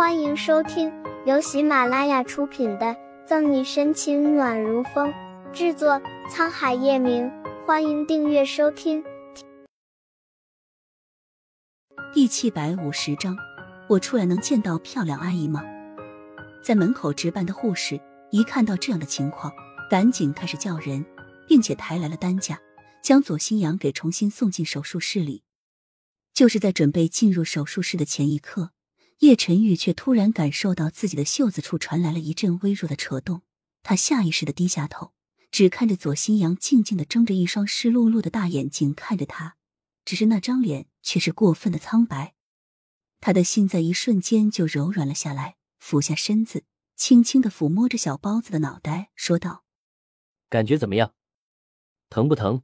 欢迎收听由喜马拉雅出品的《赠你深情暖如风》，制作沧海夜明。欢迎订阅收听。第七百五十章，我出来能见到漂亮阿姨吗？在门口值班的护士一看到这样的情况，赶紧开始叫人，并且抬来了担架，将左新阳给重新送进手术室里。就是在准备进入手术室的前一刻。叶晨玉却突然感受到自己的袖子处传来了一阵微弱的扯动，他下意识的低下头，只看着左新阳静静的睁着一双湿漉漉的大眼睛看着他，只是那张脸却是过分的苍白。他的心在一瞬间就柔软了下来，俯下身子，轻轻的抚摸着小包子的脑袋，说道：“感觉怎么样？疼不疼？”“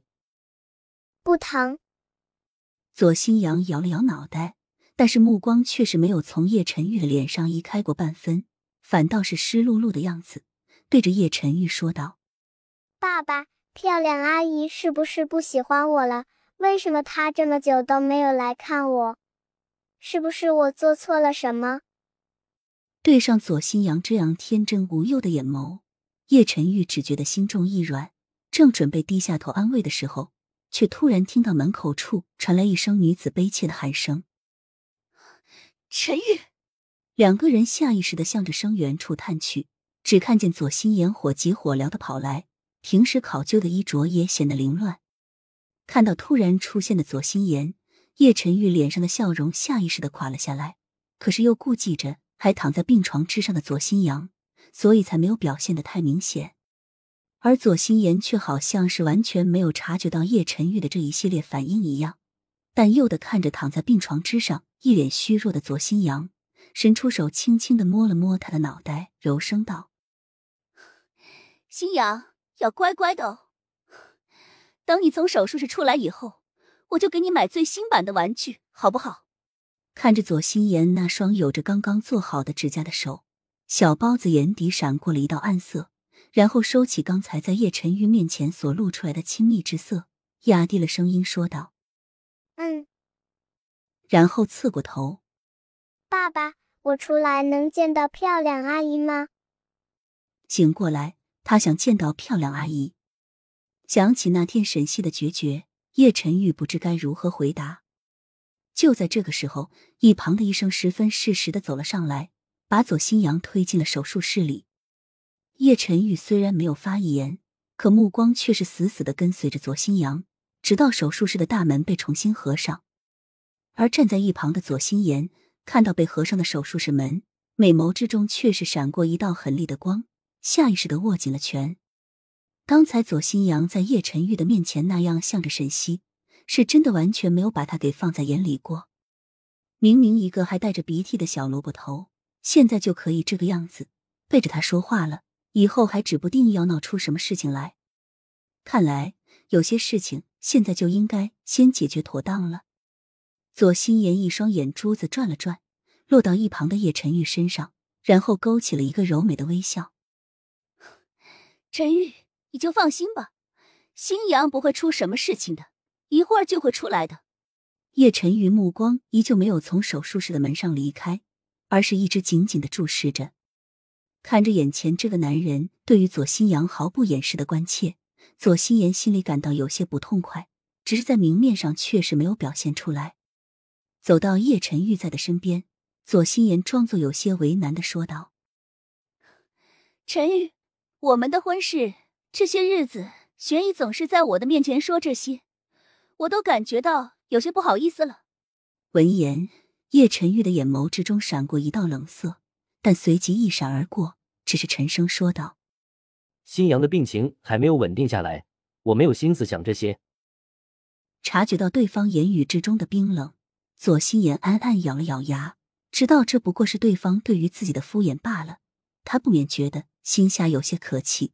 不疼。”左新阳摇了摇脑袋。但是目光却是没有从叶晨玉的脸上移开过半分，反倒是湿漉漉的样子，对着叶晨玉说道：“爸爸，漂亮阿姨是不是不喜欢我了？为什么她这么久都没有来看我？是不是我做错了什么？”对上左新阳这样天真无忧的眼眸，叶晨玉只觉得心中一软，正准备低下头安慰的时候，却突然听到门口处传来一声女子悲切的喊声。陈玉，两个人下意识的向着声源处探去，只看见左心言火急火燎的跑来，平时考究的衣着也显得凌乱。看到突然出现的左心言，叶晨玉脸上的笑容下意识的垮了下来，可是又顾忌着还躺在病床之上的左心阳，所以才没有表现的太明显。而左心言却好像是完全没有察觉到叶晨玉的这一系列反应一样。淡幼的看着躺在病床之上、一脸虚弱的左新阳，伸出手轻轻的摸了摸他的脑袋，柔声道：“新阳要乖乖的哦。等你从手术室出来以后，我就给你买最新版的玩具，好不好？”看着左心言那双有着刚刚做好的指甲的手，小包子眼底闪过了一道暗色，然后收起刚才在叶晨玉面前所露出来的亲密之色，压低了声音说道。嗯，然后侧过头，爸爸，我出来能见到漂亮阿姨吗？醒过来，他想见到漂亮阿姨。想起那天沈西的决绝，叶晨玉不知该如何回答。就在这个时候，一旁的医生十分适时的走了上来，把左新阳推进了手术室里。叶晨玉虽然没有发一言，可目光却是死死的跟随着左新阳。直到手术室的大门被重新合上，而站在一旁的左心言看到被合上的手术室门，美眸之中却是闪过一道狠厉的光，下意识的握紧了拳。刚才左心阳在叶晨玉的面前那样向着沈西，是真的完全没有把他给放在眼里过。明明一个还带着鼻涕的小萝卜头，现在就可以这个样子背着他说话了，以后还指不定要闹出什么事情来。看来有些事情。现在就应该先解决妥当了。左心言一双眼珠子转了转，落到一旁的叶晨玉身上，然后勾起了一个柔美的微笑。陈玉，你就放心吧，新阳不会出什么事情的，一会儿就会出来的。叶晨玉目光依旧没有从手术室的门上离开，而是一直紧紧的注视着，看着眼前这个男人对于左新阳毫不掩饰的关切。左心言心里感到有些不痛快，只是在明面上确实没有表现出来。走到叶晨玉在的身边，左心言装作有些为难的说道：“陈玉，我们的婚事这些日子，玄逸总是在我的面前说这些，我都感觉到有些不好意思了。”闻言，叶晨玉的眼眸之中闪过一道冷色，但随即一闪而过，只是沉声说道。新阳的病情还没有稳定下来，我没有心思想这些。察觉到对方言语之中的冰冷，左心言暗暗咬了咬牙，知道这不过是对方对于自己的敷衍罢了。他不免觉得心下有些可气，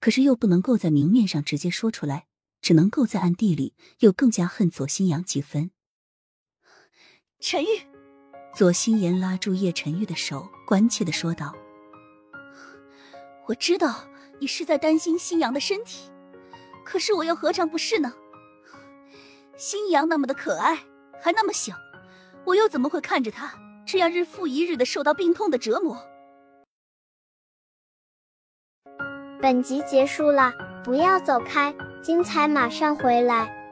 可是又不能够在明面上直接说出来，只能够在暗地里又更加恨左心阳几分。陈玉，左心言拉住叶晨玉的手，关切的说道：“我知道。”你是在担心新阳的身体可是我又何尝不是呢？新阳那么的可爱还那么小我又怎么会看着他这样日复一日的受到病痛的折磨？本集结束了不要走开精彩马上回来。